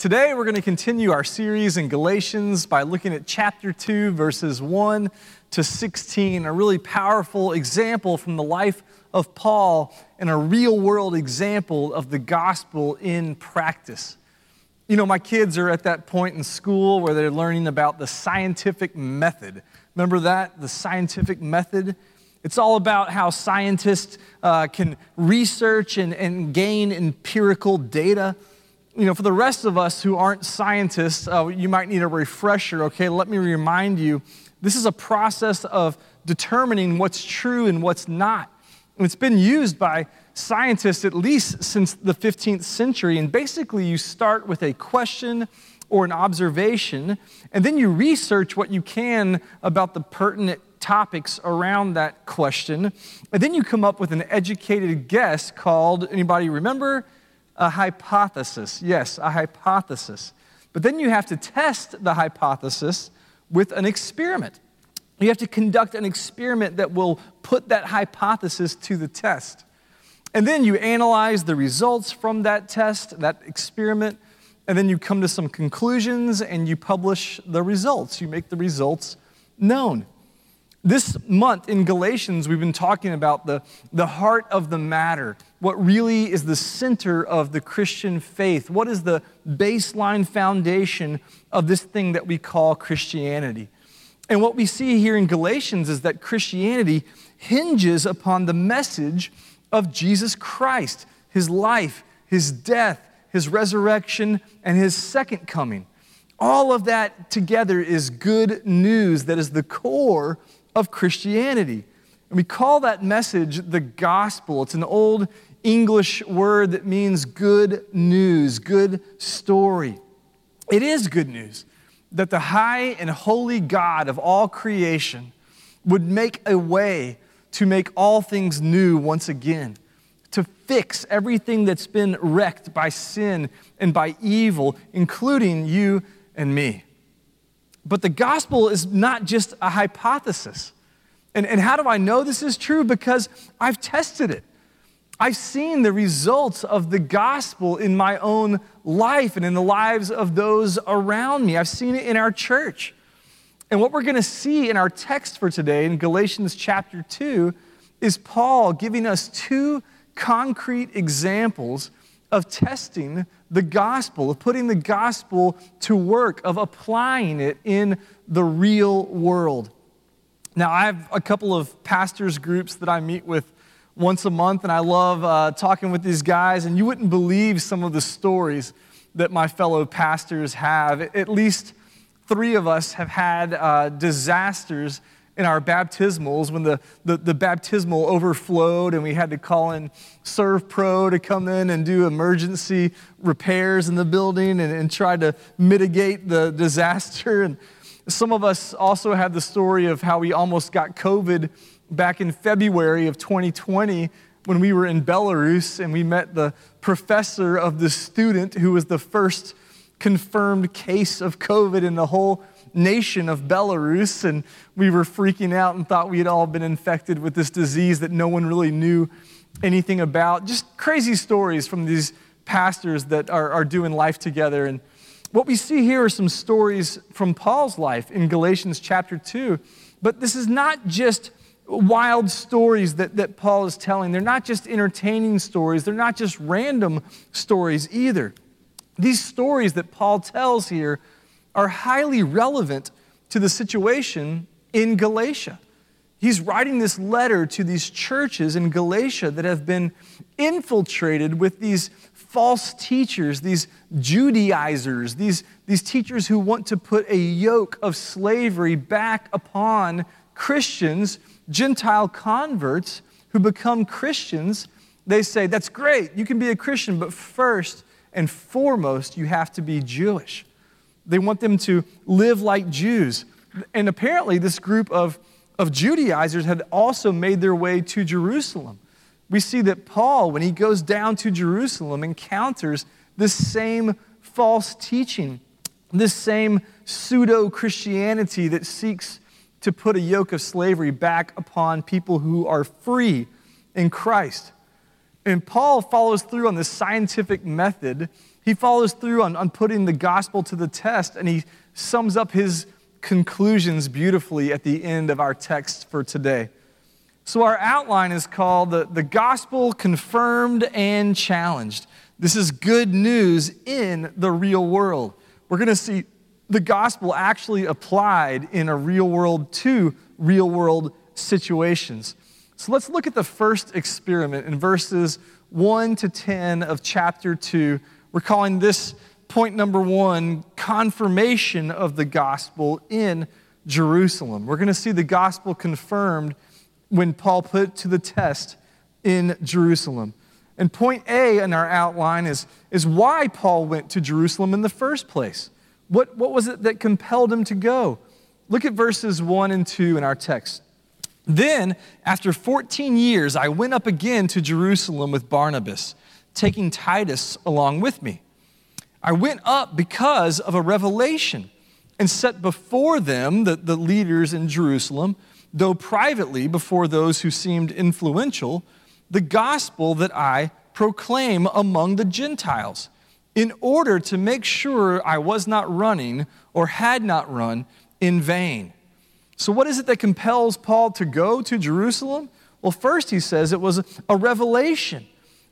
Today, we're going to continue our series in Galatians by looking at chapter 2, verses 1 to 16, a really powerful example from the life of Paul and a real world example of the gospel in practice. You know, my kids are at that point in school where they're learning about the scientific method. Remember that? The scientific method? It's all about how scientists uh, can research and, and gain empirical data you know, for the rest of us who aren't scientists, uh, you might need a refresher. Okay, let me remind you this is a process of determining what's true and what's not. And it's been used by scientists at least since the 15th century. And basically, you start with a question or an observation, and then you research what you can about the pertinent topics around that question. And then you come up with an educated guess called, anybody remember? A hypothesis. Yes, a hypothesis. But then you have to test the hypothesis with an experiment. You have to conduct an experiment that will put that hypothesis to the test. And then you analyze the results from that test, that experiment, and then you come to some conclusions and you publish the results. You make the results known. This month in Galatians, we've been talking about the, the heart of the matter, what really is the center of the Christian faith, what is the baseline foundation of this thing that we call Christianity. And what we see here in Galatians is that Christianity hinges upon the message of Jesus Christ, his life, his death, his resurrection, and his second coming. All of that together is good news that is the core of Christianity. And we call that message the gospel. It's an old English word that means good news, good story. It is good news that the high and holy God of all creation would make a way to make all things new once again, to fix everything that's been wrecked by sin and by evil, including you and me. But the gospel is not just a hypothesis. And, and how do I know this is true? Because I've tested it. I've seen the results of the gospel in my own life and in the lives of those around me. I've seen it in our church. And what we're going to see in our text for today in Galatians chapter 2 is Paul giving us two concrete examples of testing the gospel, of putting the gospel to work, of applying it in the real world. Now, I have a couple of pastors' groups that I meet with once a month, and I love uh, talking with these guys. And you wouldn't believe some of the stories that my fellow pastors have. At least three of us have had uh, disasters in our baptismals when the, the, the, baptismal overflowed and we had to call in ServPro to come in and do emergency repairs in the building and, and try to mitigate the disaster. And some of us also have the story of how we almost got COVID back in February of 2020 when we were in Belarus and we met the professor of the student who was the first confirmed case of COVID in the whole nation of Belarus, and we were freaking out and thought we had all been infected with this disease that no one really knew anything about. Just crazy stories from these pastors that are, are doing life together. And what we see here are some stories from Paul's life in Galatians chapter 2. But this is not just wild stories that, that Paul is telling. They're not just entertaining stories, they're not just random stories either. These stories that Paul tells here are highly relevant to the situation in Galatia. He's writing this letter to these churches in Galatia that have been infiltrated with these false teachers, these Judaizers, these, these teachers who want to put a yoke of slavery back upon Christians, Gentile converts who become Christians. They say, That's great, you can be a Christian, but first and foremost, you have to be Jewish. They want them to live like Jews. And apparently, this group of, of Judaizers had also made their way to Jerusalem. We see that Paul, when he goes down to Jerusalem, encounters this same false teaching, this same pseudo Christianity that seeks to put a yoke of slavery back upon people who are free in Christ. And Paul follows through on this scientific method he follows through on, on putting the gospel to the test and he sums up his conclusions beautifully at the end of our text for today. So, our outline is called the, the Gospel Confirmed and Challenged. This is good news in the real world. We're going to see the gospel actually applied in a real world to real world situations. So let's look at the first experiment in verses 1 to 10 of chapter 2. We're calling this point number one confirmation of the gospel in Jerusalem. We're going to see the gospel confirmed when Paul put to the test in Jerusalem. And point A in our outline is, is why Paul went to Jerusalem in the first place. What, what was it that compelled him to go? Look at verses 1 and 2 in our text. Then, after 14 years, I went up again to Jerusalem with Barnabas, taking Titus along with me. I went up because of a revelation and set before them, the, the leaders in Jerusalem, though privately before those who seemed influential, the gospel that I proclaim among the Gentiles in order to make sure I was not running or had not run in vain. So, what is it that compels Paul to go to Jerusalem? Well, first, he says it was a revelation.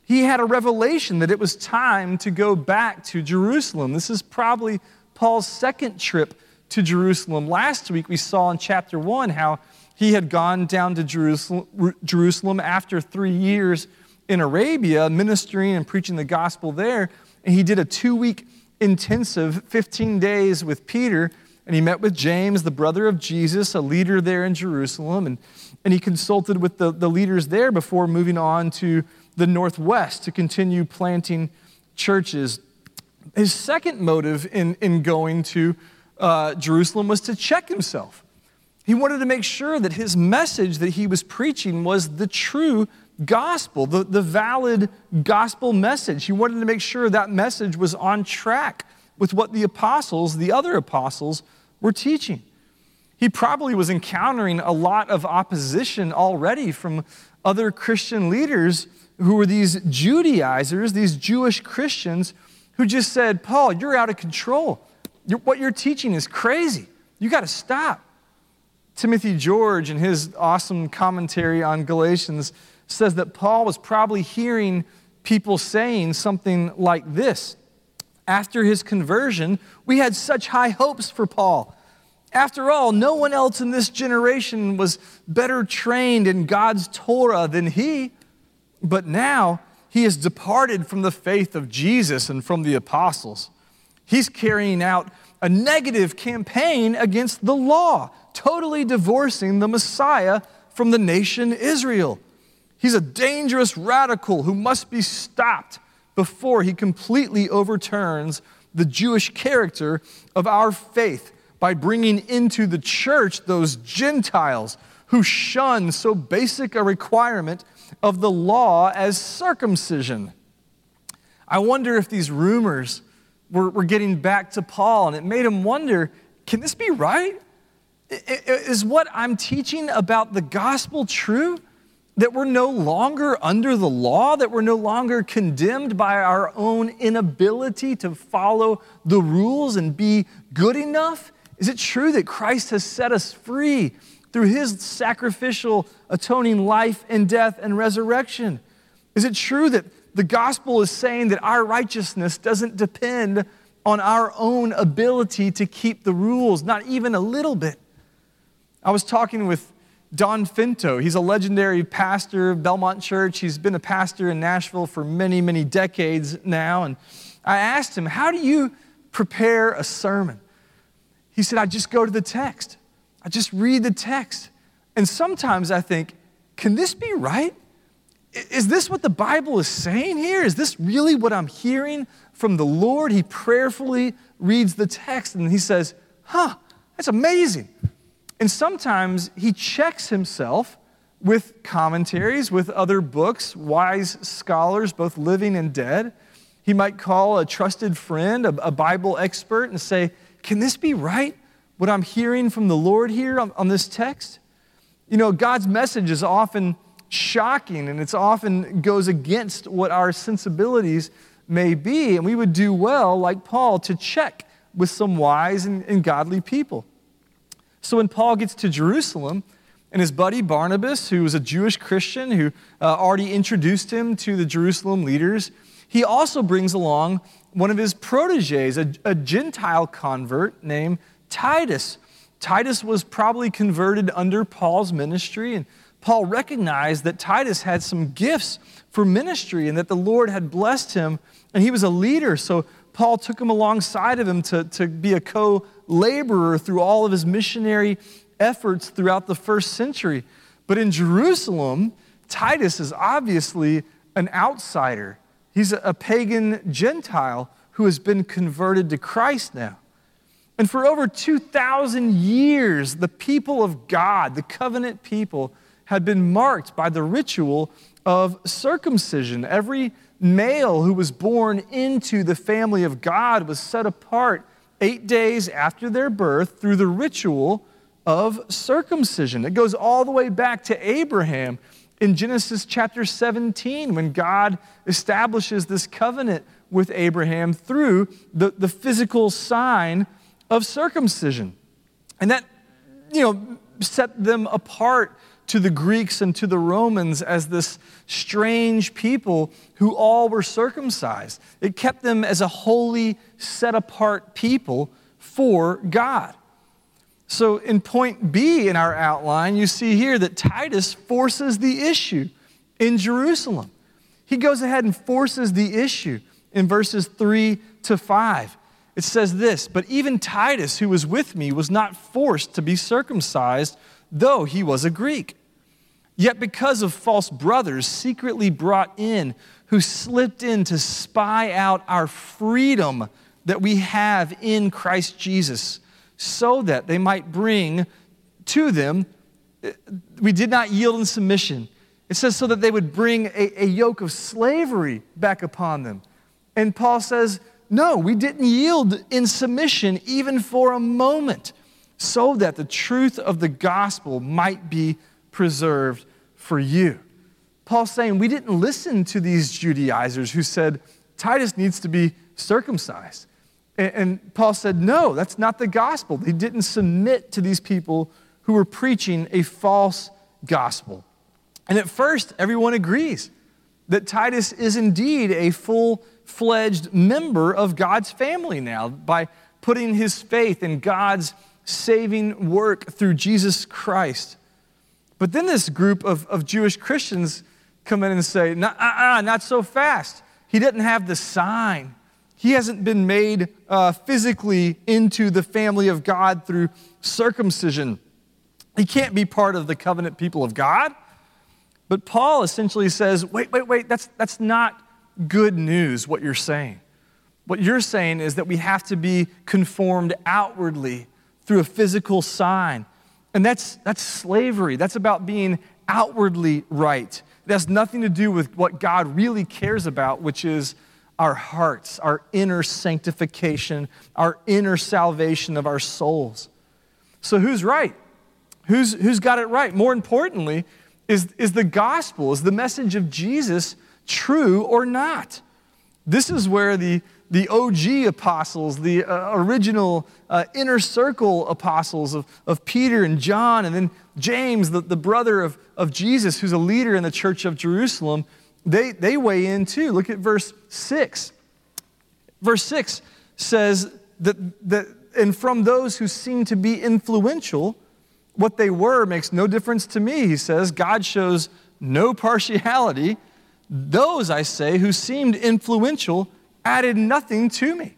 He had a revelation that it was time to go back to Jerusalem. This is probably Paul's second trip to Jerusalem. Last week, we saw in chapter 1 how he had gone down to Jerusalem, after three years in Arabia, ministering and preaching the gospel there. And he did a two week intensive 15 days with Peter. And he met with James, the brother of Jesus, a leader there in Jerusalem. And, and he consulted with the, the leaders there before moving on to the Northwest to continue planting churches. His second motive in, in going to uh, Jerusalem was to check himself. He wanted to make sure that his message that he was preaching was the true gospel, the, the valid gospel message. He wanted to make sure that message was on track with what the apostles, the other apostles, were teaching. He probably was encountering a lot of opposition already from other Christian leaders who were these Judaizers, these Jewish Christians, who just said, Paul, you're out of control. You're, what you're teaching is crazy. You got to stop. Timothy George, in his awesome commentary on Galatians, says that Paul was probably hearing people saying something like this. After his conversion, we had such high hopes for Paul. After all, no one else in this generation was better trained in God's Torah than he. But now he has departed from the faith of Jesus and from the apostles. He's carrying out a negative campaign against the law, totally divorcing the Messiah from the nation Israel. He's a dangerous radical who must be stopped before he completely overturns the Jewish character of our faith by bringing into the church those Gentiles who shun so basic a requirement of the law as circumcision. I wonder if these rumors were, were getting back to Paul, and it made him wonder can this be right? Is what I'm teaching about the gospel true? that we're no longer under the law, that we're no longer condemned by our own inability to follow the rules and be good enough? Is it true that Christ has set us free through his sacrificial, atoning life and death and resurrection? Is it true that the gospel is saying that our righteousness doesn't depend on our own ability to keep the rules, not even a little bit? I was talking with Don Finto. He's a legendary pastor of Belmont Church. He's been a pastor in Nashville for many, many decades now. And I asked him, How do you prepare a sermon? He said, I just go to the text, I just read the text. And sometimes I think, Can this be right? Is this what the Bible is saying here? Is this really what I'm hearing from the Lord? He prayerfully reads the text and he says, Huh, that's amazing. And sometimes he checks himself with commentaries, with other books, wise scholars, both living and dead. He might call a trusted friend, a, a Bible expert, and say, Can this be right? What I'm hearing from the Lord here on, on this text? You know, God's message is often shocking and it's often goes against what our sensibilities may be. And we would do well, like Paul, to check with some wise and, and godly people. So when Paul gets to Jerusalem, and his buddy Barnabas, who was a Jewish Christian who uh, already introduced him to the Jerusalem leaders, he also brings along one of his proteges, a, a Gentile convert named Titus. Titus was probably converted under Paul's ministry, and Paul recognized that Titus had some gifts for ministry and that the Lord had blessed him, and he was a leader. So Paul took him alongside of him to, to be a co laborer through all of his missionary efforts throughout the first century. But in Jerusalem, Titus is obviously an outsider. He's a pagan Gentile who has been converted to Christ now. And for over 2,000 years, the people of God, the covenant people, had been marked by the ritual of circumcision. Every male who was born into the family of God was set apart eight days after their birth through the ritual of circumcision. It goes all the way back to Abraham in Genesis chapter 17 when God establishes this covenant with Abraham through the, the physical sign of circumcision. And that, you know, set them apart to the Greeks and to the Romans as this strange people who all were circumcised. It kept them as a holy, set apart people for God. So, in point B in our outline, you see here that Titus forces the issue in Jerusalem. He goes ahead and forces the issue in verses 3 to 5. It says this But even Titus, who was with me, was not forced to be circumcised, though he was a Greek. Yet, because of false brothers secretly brought in, who slipped in to spy out our freedom that we have in Christ Jesus, so that they might bring to them, we did not yield in submission. It says, so that they would bring a, a yoke of slavery back upon them. And Paul says, no, we didn't yield in submission even for a moment, so that the truth of the gospel might be preserved for you. Paul's saying we didn't listen to these Judaizers who said Titus needs to be circumcised. And, Paul said, no, that's not the gospel. They didn't submit to these people who were preaching a false gospel. And at first, everyone agrees that Titus is indeed a full fledged member of God's family now by putting his faith in God's saving work through Jesus Christ. But then this group of, of Jewish Christians come in and say, uh uh, not so fast. He didn't have the sign. He hasn't been made uh, physically into the family of God through circumcision. He can't be part of the covenant people of God. But Paul essentially says, wait, wait, wait, that's, that's not good news, what you're saying. What you're saying is that we have to be conformed outwardly through a physical sign. And that's, that's slavery. That's about being outwardly right. It has nothing to do with what God really cares about, which is our hearts, our inner sanctification, our inner salvation of our souls. So, who's right? Who's, who's got it right? More importantly, is, is the gospel, is the message of Jesus true or not? This is where the, the OG apostles, the uh, original uh, inner circle apostles of, of Peter and John, and then James, the, the brother of, of Jesus, who's a leader in the church of Jerusalem, they, they weigh in too. Look at verse 6. Verse 6 says that, that, and from those who seem to be influential, what they were makes no difference to me. He says, God shows no partiality. Those, I say, who seemed influential added nothing to me.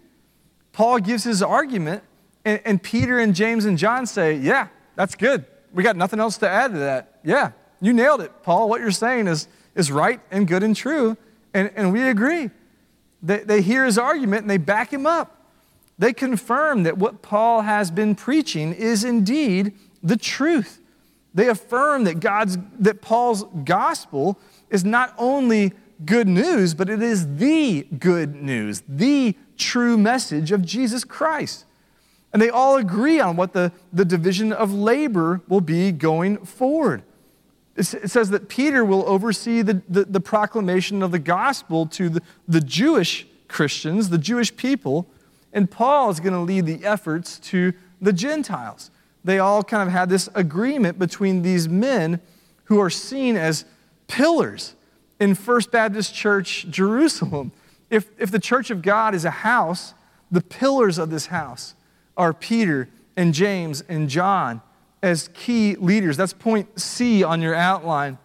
Paul gives his argument, and, and Peter and James and John say, Yeah, that's good. We got nothing else to add to that. Yeah, you nailed it, Paul. What you're saying is is right and good and true, and, and we agree. They, they hear his argument and they back him up. They confirm that what Paul has been preaching is indeed the truth. They affirm that God's that Paul's gospel is not only good news, but it is the good news, the true message of Jesus Christ. And they all agree on what the, the division of labor will be going forward. It says that Peter will oversee the, the, the proclamation of the gospel to the, the Jewish Christians, the Jewish people, and Paul is going to lead the efforts to the Gentiles. They all kind of had this agreement between these men who are seen as pillars in First Baptist Church Jerusalem. If, if the church of God is a house, the pillars of this house are Peter and James and John as key leaders. That's point C on your outline.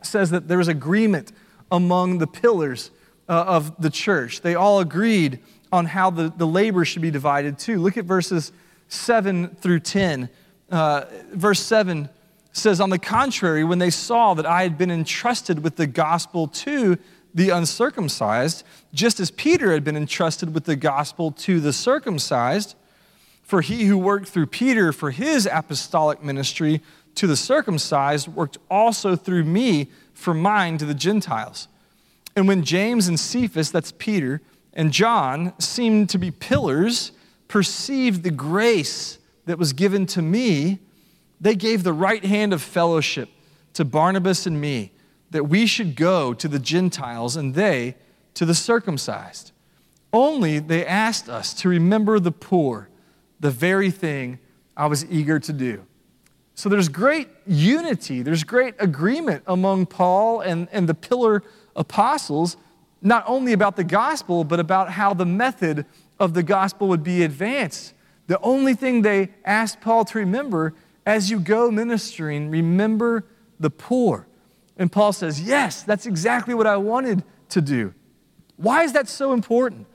It says that there was agreement among the pillars uh, of the church. They all agreed on how the, the labor should be divided too. Look at verses 7 through 10. Uh, verse 7 says, On the contrary, when they saw that I had been entrusted with the gospel to the uncircumcised, just as Peter had been entrusted with the gospel to the circumcised, for he who worked through Peter for his apostolic ministry to the circumcised worked also through me for mine to the Gentiles. And when James and Cephas, that's Peter, and John seemed to be pillars, perceived the grace that was given to me, they gave the right hand of fellowship to Barnabas and me, that we should go to the Gentiles and they to the circumcised. Only they asked us to remember the poor the very thing I was eager to do. So there's great unity, there's great agreement among Paul and, and the pillar apostles, not only about the gospel, but about how the method of the gospel would be advanced. The only thing they asked Paul to remember as you go ministering, remember the poor. And Paul says, Yes, that's exactly what I wanted to do. Why is that so important?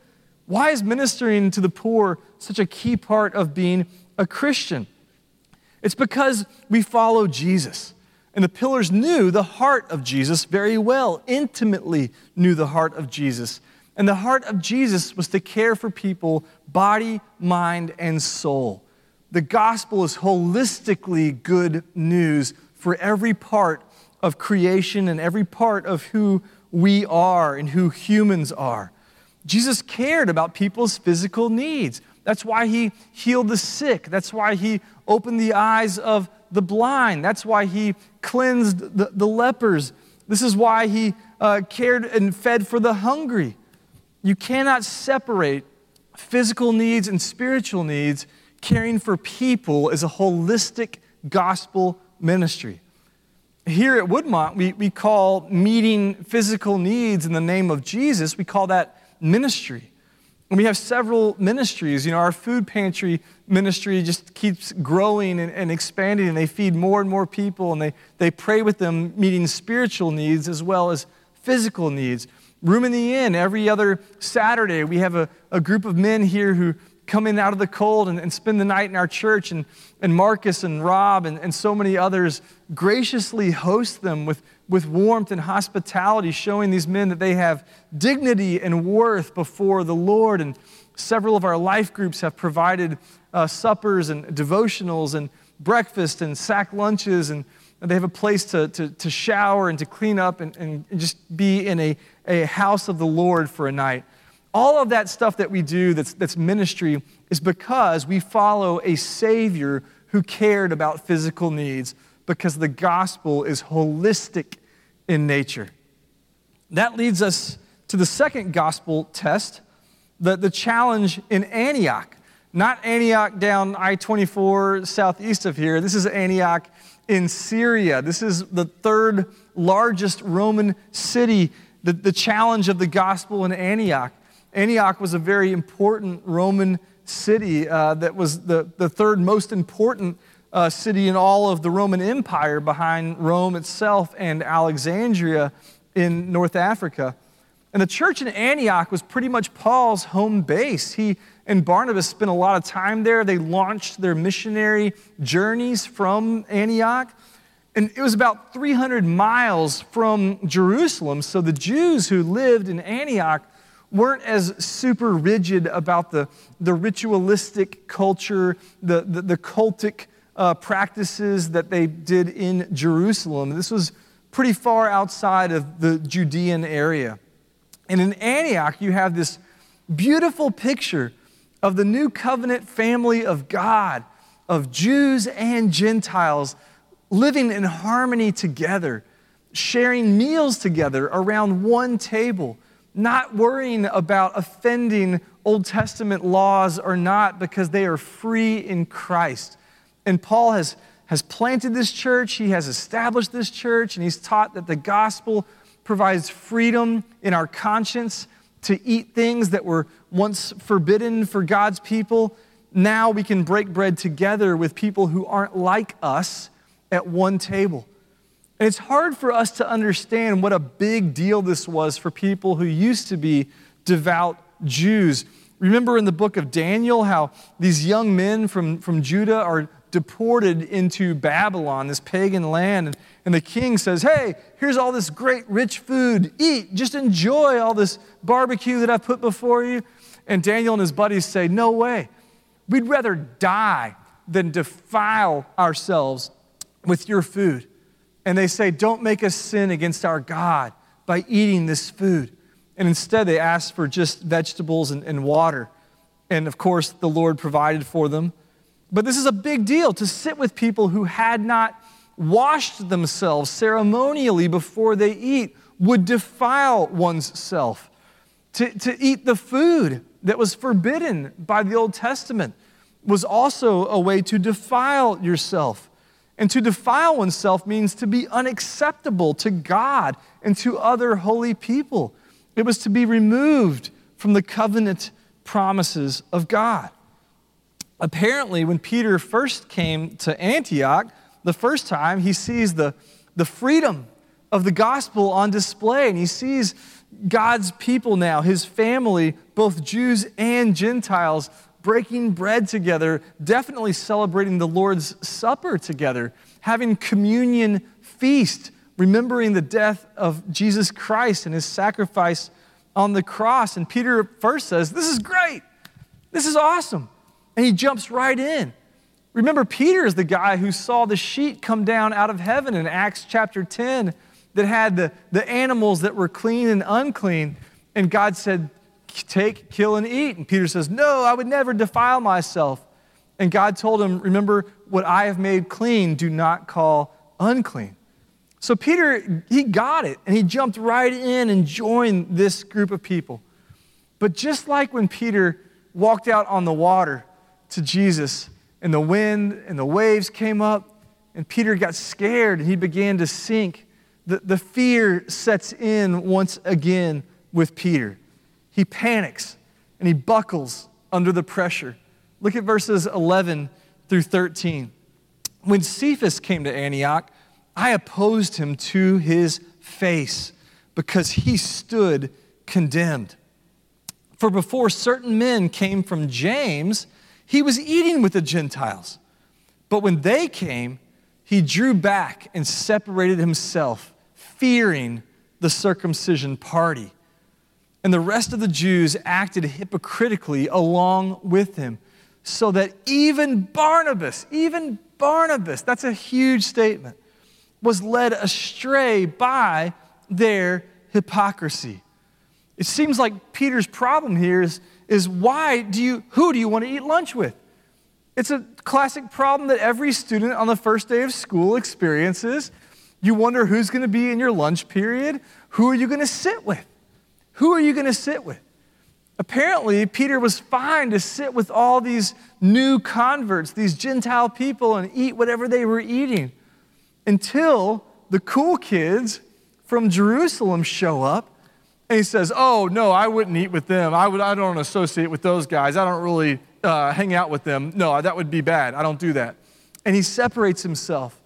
Why is ministering to the poor such a key part of being a Christian? It's because we follow Jesus. And the pillars knew the heart of Jesus very well, intimately knew the heart of Jesus. And the heart of Jesus was to care for people, body, mind, and soul. The gospel is holistically good news for every part of creation and every part of who we are and who humans are. Jesus cared about people's physical needs. That's why he healed the sick. That's why he opened the eyes of the blind. That's why he cleansed the, the lepers. This is why he uh, cared and fed for the hungry. You cannot separate physical needs and spiritual needs. Caring for people is a holistic gospel ministry. Here at Woodmont, we, we call meeting physical needs in the name of Jesus, we call that ministry. And we have several ministries. You know, our food pantry ministry just keeps growing and, and, expanding, and they feed more and more people, and they, they pray with them, meeting spiritual needs as well as physical needs. Room in the Inn, every other Saturday, we have a, a group of men here who come in out of the cold and, and spend the night in our church. And, and Marcus and Rob and, and so many others graciously host them with, with warmth and hospitality, showing these men that they have dignity and worth before the Lord. And several of our life groups have provided uh, suppers and devotionals and breakfast and sack lunches. And they have a place to, to, to shower and to clean up and, and just be in a, a house of the Lord for a night. All of that stuff that we do that's, that's ministry is because we follow a Savior who cared about physical needs because the gospel is holistic in nature. That leads us to the second gospel test, the, the challenge in Antioch. Not Antioch down I 24 southeast of here. This is Antioch in Syria. This is the third largest Roman city. The, the challenge of the gospel in Antioch. Antioch was a very important Roman city uh, that was the, the third most important uh, city in all of the Roman Empire behind Rome itself and Alexandria in North Africa. And the church in Antioch was pretty much Paul's home base. He and Barnabas spent a lot of time there. They launched their missionary journeys from Antioch. And it was about 300 miles from Jerusalem. So the Jews who lived in Antioch weren't as super rigid about the, the ritualistic culture, the, the, the cultic uh, practices that they did in Jerusalem. This was pretty far outside of the Judean area. And in Antioch, you have this beautiful picture of the new covenant family of God, of Jews and Gentiles living in harmony together, sharing meals together around one table not worrying about offending Old Testament laws or not because they are free in Christ. And Paul has, has planted this church, he has established this church, and he's taught that the gospel provides freedom in our conscience to eat things that were once forbidden for God's people. Now we can break bread together with people who aren't like us at one table. And it's hard for us to understand what a big deal this was for people who used to be devout Jews. Remember in the book of Daniel how these young men from, from Judah are deported into Babylon, this pagan land. And, the king says, Hey, here's all this great rich food. Eat, just enjoy all this barbecue that I've put before you. And Daniel and his buddies say, No way. We'd rather die than defile ourselves with your food and they say, Don't make us sin against our God by eating this food. And instead, they ask for just vegetables and, and, water. And of course, the Lord provided for them. But this is a big deal to sit with people who had not washed themselves ceremonially before they eat, would defile one's self. To, to eat the food that was forbidden by the Old Testament was also a way to defile yourself. And to defile oneself means to be unacceptable to God and to other holy people. It was to be removed from the covenant promises of God. Apparently, when Peter first came to Antioch, the first time, he sees the, the freedom of the gospel on display, and he sees God's people now, his family, both Jews and Gentiles, breaking bread together, definitely celebrating the Lord's Supper together, having communion feast, remembering the death of Jesus Christ and his sacrifice on the cross. And Peter first says, This is great. This is awesome. And he jumps right in. Remember, Peter is the guy who saw the sheet come down out of heaven in Acts chapter 10 that had the, the animals that were clean and unclean. And God said, Take, kill, and eat. And Peter says, No, I would never defile myself. And God told him, Remember, what I have made clean, do not call unclean. So Peter, he got it, and he jumped right in and joined this group of people. But just like when Peter walked out on the water to Jesus, and the wind and the waves came up, and Peter got scared and he began to sink, the, the fear sets in once again with Peter he panics and he buckles under the pressure. Look at verses 11 through 13. When Cephas came to Antioch, I opposed him to his face because he stood condemned. For before certain men came from James, he was eating with the Gentiles. But when they came, he drew back and separated himself, fearing the circumcision party and the rest of the Jews acted hypocritically along with him, so that even Barnabas, even Barnabas, that's a huge statement, was led astray by their hypocrisy. It seems like Peter's problem here is, is why do you, who do you want to eat lunch with? It's a classic problem that every student on the first day of school experiences. You wonder who's going to be in your lunch period, who are you going to sit with? Who are you going to sit with? Apparently, Peter was fine to sit with all these new converts, these Gentile people, and eat whatever they were eating until the cool kids from Jerusalem show up and he says, Oh, no, I wouldn't eat with them. I, would, I don't associate with those guys. I don't really uh, hang out with them. No, that would be bad. I don't do that. And he separates himself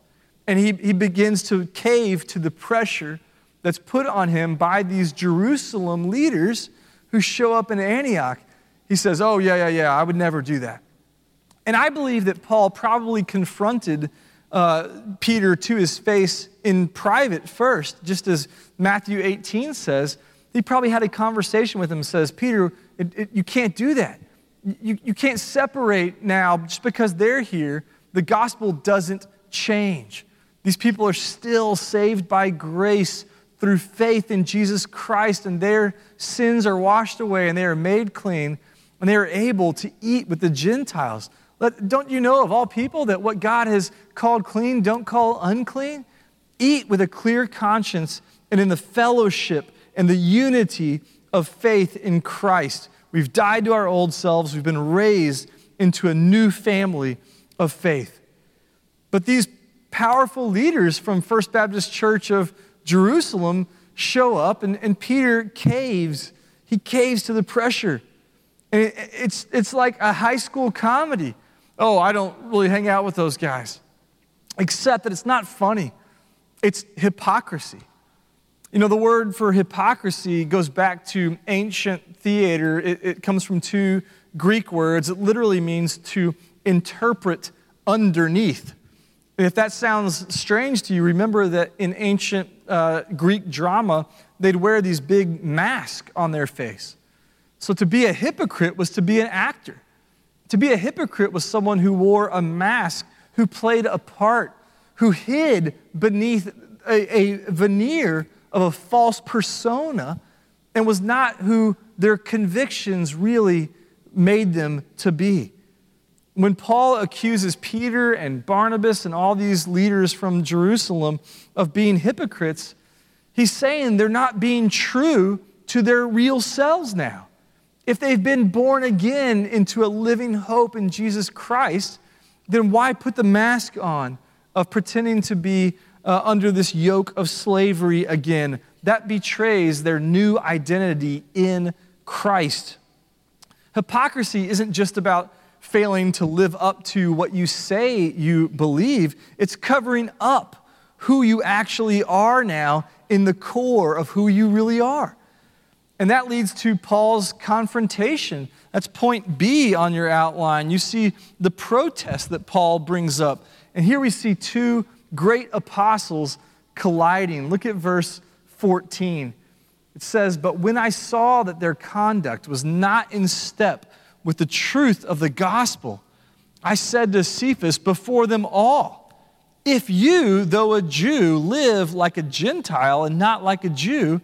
and he, he begins to cave to the pressure that's put on him by these Jerusalem leaders who show up in Antioch. He says, Oh, yeah, yeah, yeah, I would never do that. And I believe that Paul probably confronted uh, Peter to his face in private first, just as Matthew 18 says. He probably had a conversation with him and says, Peter, it, it, you can't do that. You, you can't separate now just because they're here. The gospel doesn't change. These people are still saved by grace through faith in Jesus Christ, and their sins are washed away and they are made clean, and they are able to eat with the Gentiles. Don't you know of all people that what God has called clean, don't call unclean? Eat with a clear conscience and in the fellowship and the unity of faith in Christ. We've died to our old selves, we've been raised into a new family of faith. But these powerful leaders from First Baptist Church of Jerusalem show up, and, and Peter caves. He caves to the pressure. And it, it's, it's like a high school comedy. Oh, I don't really hang out with those guys. Except that it's not funny, it's hypocrisy. You know, the word for hypocrisy goes back to ancient theater. It, it, comes from two Greek words. It literally means to interpret underneath. If that sounds strange to you, remember that in ancient uh, Greek drama, they'd wear these big masks on their face. So to be a hypocrite was to be an actor. To be a hypocrite was someone who wore a mask, who played a part, who hid beneath a, a veneer of a false persona and was not who their convictions really made them to be. When Paul accuses Peter and Barnabas and all these leaders from Jerusalem of being hypocrites, he's saying they're not being true to their real selves now. If they've been born again into a living hope in Jesus Christ, then why put the mask on of pretending to be uh, under this yoke of slavery again? That betrays their new identity in Christ. Hypocrisy isn't just about failing to live up to what you say you believe, it's covering up who you actually are now in the core of who you really are. And that leads to Paul's confrontation. That's point B on your outline. You see the protest that Paul brings up. And here we see two great apostles colliding. Look at verse 14. It says, But when I saw that their conduct was not in step with the truth of the gospel, I said to Cephas before them all, If you, though a Jew, live like a Gentile and not like a Jew,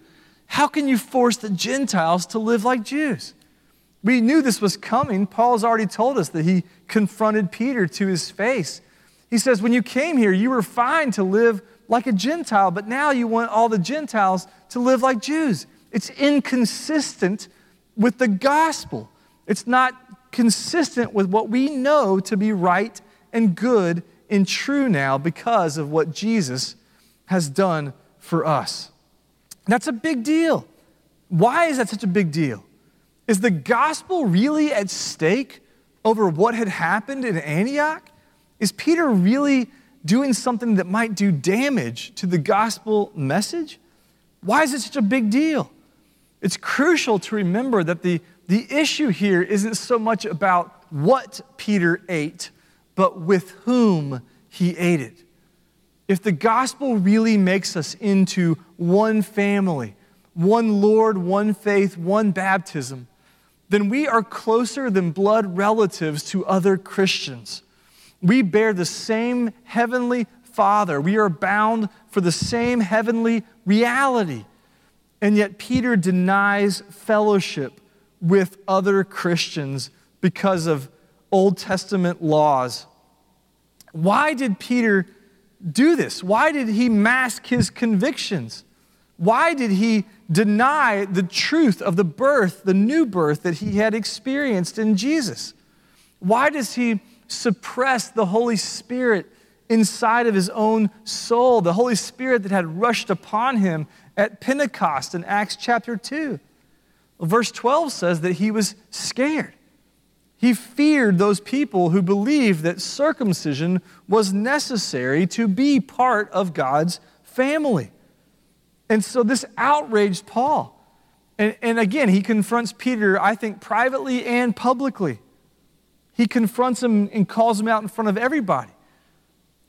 how can you force the Gentiles to live like Jews? We knew this was coming. Paul's already told us that he confronted Peter to his face. He says, When you came here, you were fine to live like a Gentile, but now you want all the Gentiles to live like Jews. It's inconsistent with the gospel. It's not consistent with what we know to be right and good and true now because of what Jesus has done for us. That's a big deal. Why is that such a big deal? Is the gospel really at stake over what had happened in Antioch? Is Peter really doing something that might do damage to the gospel message? Why is it such a big deal? It's crucial to remember that the the issue here isn't so much about what Peter ate, but with whom he ate it. If the gospel really makes us into one family, one Lord, one faith, one baptism, then we are closer than blood relatives to other Christians. We bear the same heavenly Father. We are bound for the same heavenly reality. And yet, Peter denies fellowship with other Christians because of Old Testament laws. Why did Peter do this? Why did he mask his convictions? Why did he deny the truth of the birth, the new birth that he had experienced in Jesus? Why does he suppress the Holy Spirit inside of his own soul, the Holy Spirit that had rushed upon him at Pentecost in Acts chapter 2? Verse 12 says that he was scared. He feared those people who believed that circumcision was necessary to be part of God's family. And so this outraged Paul. And, and, again, he confronts Peter, I think, privately and publicly. He confronts him and calls him out in front of everybody.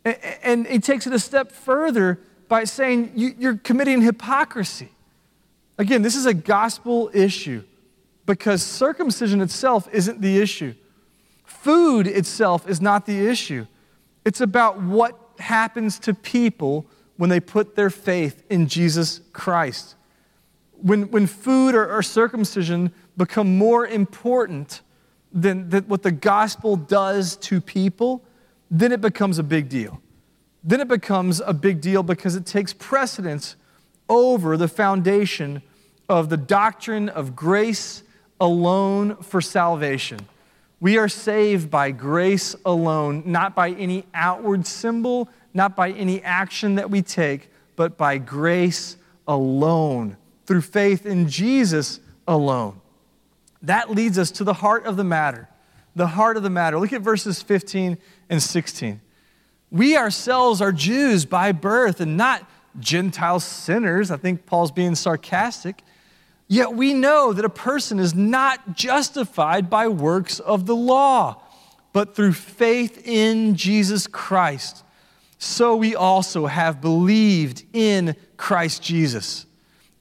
And, he takes it a step further by saying, You're committing hypocrisy. Again, this is a gospel issue because circumcision itself isn't the issue. Food itself is not the issue. It's about what happens to people when they put their faith in Jesus Christ. When, when food or, or circumcision become more important than, than what the gospel does to people, then it becomes a big deal. Then it becomes a big deal because it takes precedence over the foundation of the doctrine of grace alone for salvation. We are saved by grace alone, not by any outward symbol, not by any action that we take, but by grace alone, through faith in Jesus alone. That leads us to the heart of the matter. The heart of the matter. Look at verses 15 and 16. We ourselves are Jews by birth and not Gentile sinners. I think Paul's being sarcastic. Yet we know that a person is not justified by works of the law, but through faith in Jesus Christ. So we also have believed in Christ Jesus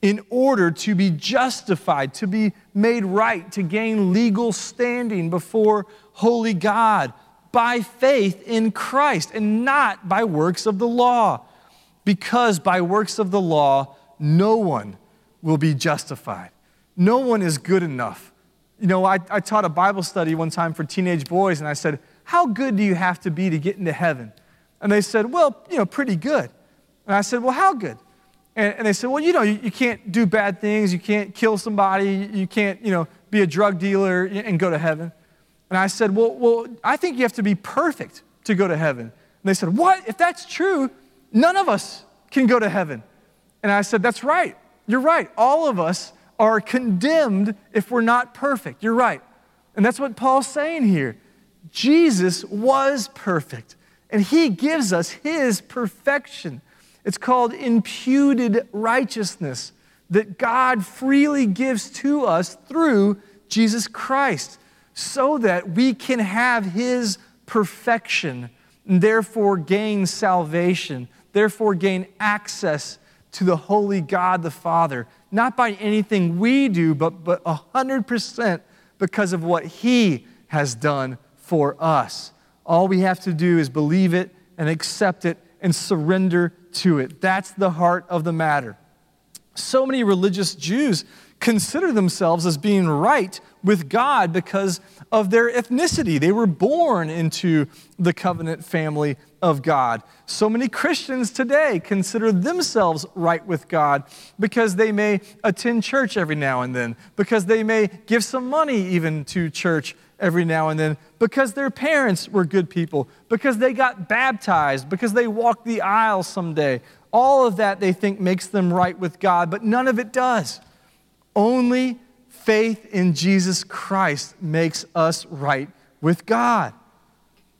in order to be justified, to be made right, to gain legal standing before holy God by faith in Christ and not by works of the law. Because by works of the law, no one will be justified. No one is good enough. You know, I, I taught a Bible study one time for teenage boys, and I said, How good do you have to be to get into heaven? And they said, Well, you know, pretty good. And I said, Well, how good? And, and they said, Well, you know, you, you, can't do bad things, you can't kill somebody, you can't, you know, be a drug dealer and go to heaven. And I said, Well, well I think you have to be perfect to go to heaven. And they said, What? If that's true, none of us can go to heaven. And I said, That's right. You're right. All of us are condemned if we're not perfect. You're right. And that's what Paul's saying here. Jesus was perfect, and he gives us his perfection. It's called imputed righteousness that God freely gives to us through Jesus Christ so that we can have his perfection and therefore gain salvation, therefore gain access to the holy God the Father, not by anything we do, but, but 100% because of what He has done for us. All we have to do is believe it and accept it and surrender to it. That's the heart of the matter. So many religious Jews consider themselves as being right with God because of their ethnicity. They were born into the covenant family of God. So many Christians today consider themselves right with God because they may attend church every now and then, because they may give some money even to church every now and then, because their parents were good people, because they got baptized, because they walked the aisle someday. All of that they think makes them right with God, but none of it does. Only faith in Jesus Christ makes us right with God.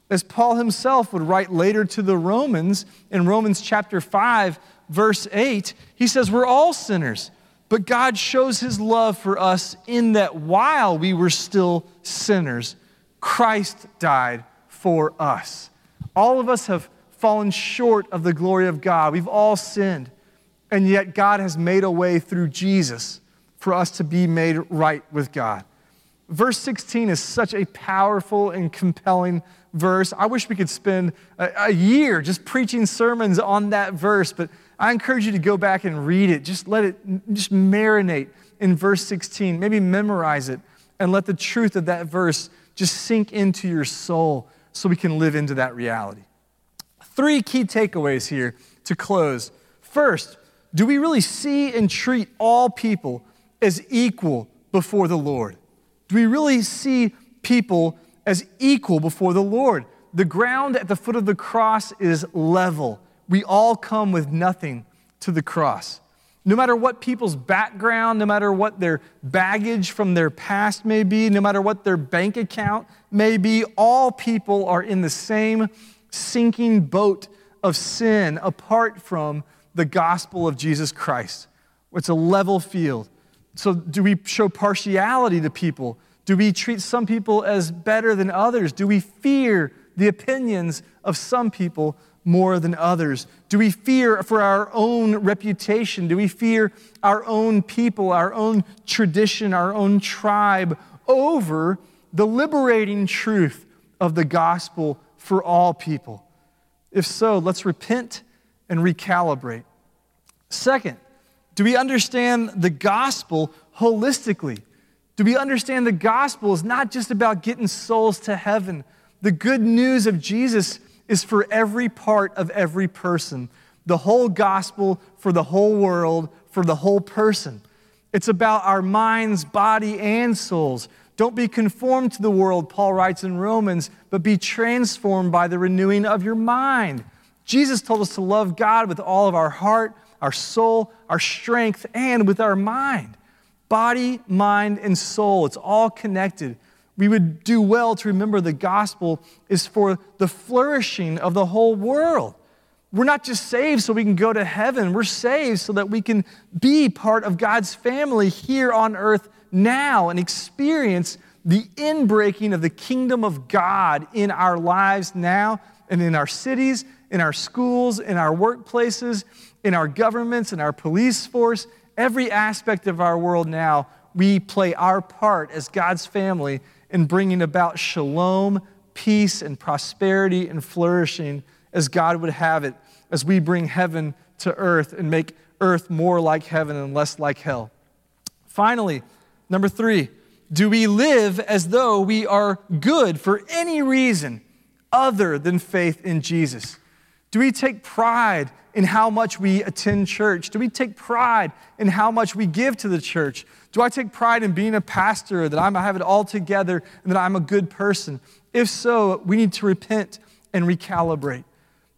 As Paul himself would write later to the Romans in Romans chapter 5, verse 8, he says, We're all sinners, but God shows his love for us in that while we were still sinners, Christ died for us. All of us have fallen short of the glory of God. We've all sinned, and yet God has made a way through Jesus for us to be made right with God. Verse 16 is such a powerful and compelling verse. I wish we could spend a, a, year just preaching sermons on that verse, but I encourage you to go back and read it. Just let it just marinate in verse 16. Maybe memorize it and let the truth of that verse just sink into your soul so we can live into that reality. Three key takeaways here to close. First, do we really see and treat all people as equal before the Lord? Do we really see people as equal before the Lord. The ground at the foot of the cross is level. We all come with nothing to the cross. No matter what people's background, no matter what their baggage from their past may be, no matter what their bank account may be, all people are in the same sinking boat of sin apart from the gospel of Jesus Christ. It's a level field. So, do we show partiality to people? Do we treat some people as better than others? Do we fear the opinions of some people more than others? Do we fear for our own reputation? Do we fear our own people, our own tradition, our own tribe over the liberating truth of the gospel for all people? If so, let's repent and recalibrate. Second, do we understand the gospel holistically? Do we understand the gospel is not just about getting souls to heaven? The good news of Jesus is for every part of every person, the whole gospel for the whole world, for the whole person. It's about our minds, body, and souls. Don't be conformed to the world, Paul writes in Romans, but be transformed by the renewing of your mind. Jesus told us to love God with all of our heart, our soul, our strength, and with our mind. Body, mind, and soul, it's all connected. We would do well to remember the gospel is for the flourishing of the whole world. We're not just saved so we can go to heaven. We're saved so that we can be part of God's family here on earth now and experience the inbreaking of the kingdom of God in our lives now and in our cities, in our schools, in our workplaces, in our governments, in our police force, every aspect of our world now. We play our part as God's family in bringing about shalom, peace, and prosperity and flourishing as God would have it, as we bring heaven to earth and make earth more like heaven and less like hell. Finally, number three, do we live as though we are good for any reason other than faith in Jesus? Do we take pride in how much we attend church? Do we take pride in how much we give to the church? Do I take pride in being a pastor, that I'm, I have it all together, and that I'm a good person? If so, we need to repent and recalibrate.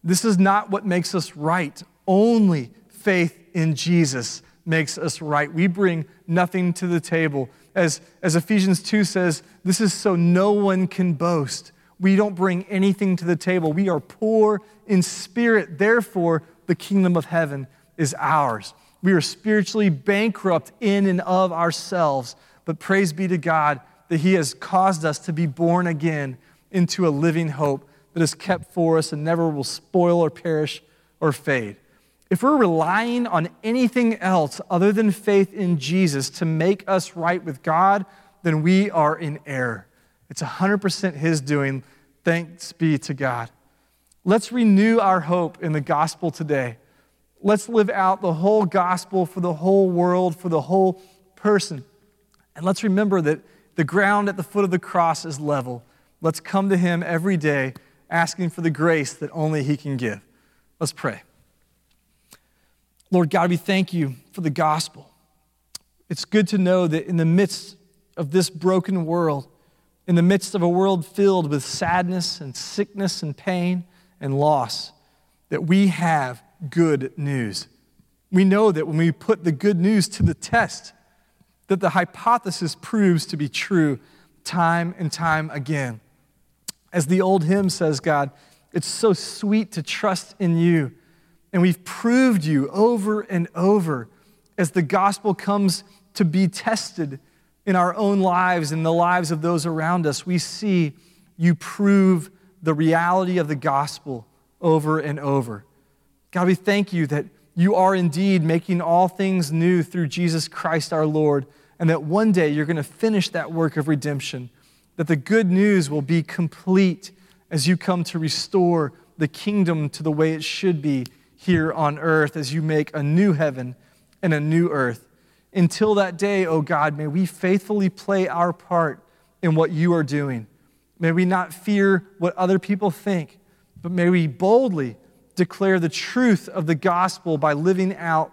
This is not what makes us right. Only faith in Jesus makes us right. We bring nothing to the table. As, as Ephesians 2 says, this is so no one can boast. We don't bring anything to the table. We are poor in spirit. Therefore, the kingdom of heaven is ours. We are spiritually bankrupt in and of ourselves, but praise be to God that He has caused us to be born again into a living hope that is kept for us and never will spoil or perish or fade. If we're relying on anything else other than faith in Jesus to make us right with God, then we are in error. It's 100% His doing. Thanks be to God. Let's renew our hope in the gospel today. Let's live out the whole gospel for the whole world, for the whole person. And let's remember that the ground at the foot of the cross is level. Let's come to Him every day asking for the grace that only He can give. Let's pray. Lord God, we thank you for the gospel. It's good to know that in the midst of this broken world, in the midst of a world filled with sadness and sickness and pain and loss, that we have good news. We know that when we put the good news to the test, that the hypothesis proves to be true time and time again. As the old hymn says, God, it's so sweet to trust in you. And we've proved you over and over as the gospel comes to be tested in our own lives and the lives of those around us. We see you prove the reality of the gospel over and over. God, we thank you that you are indeed making all things new through Jesus Christ our Lord, and that one day you're going to finish that work of redemption that the good news will be complete as you come to restore the kingdom to the way it should be here on earth as you make a new heaven and a new earth. Until that day, O oh God, may we faithfully play our part in what you are doing. May we not fear what other people think, but may we boldly declare the truth of the gospel by living out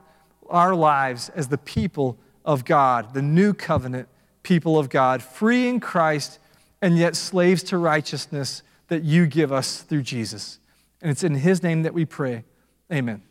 our lives as the people of God, the new covenant people of God, free in Christ and yet slaves to righteousness that you give us through Jesus. And it's in his name that we pray. Amen.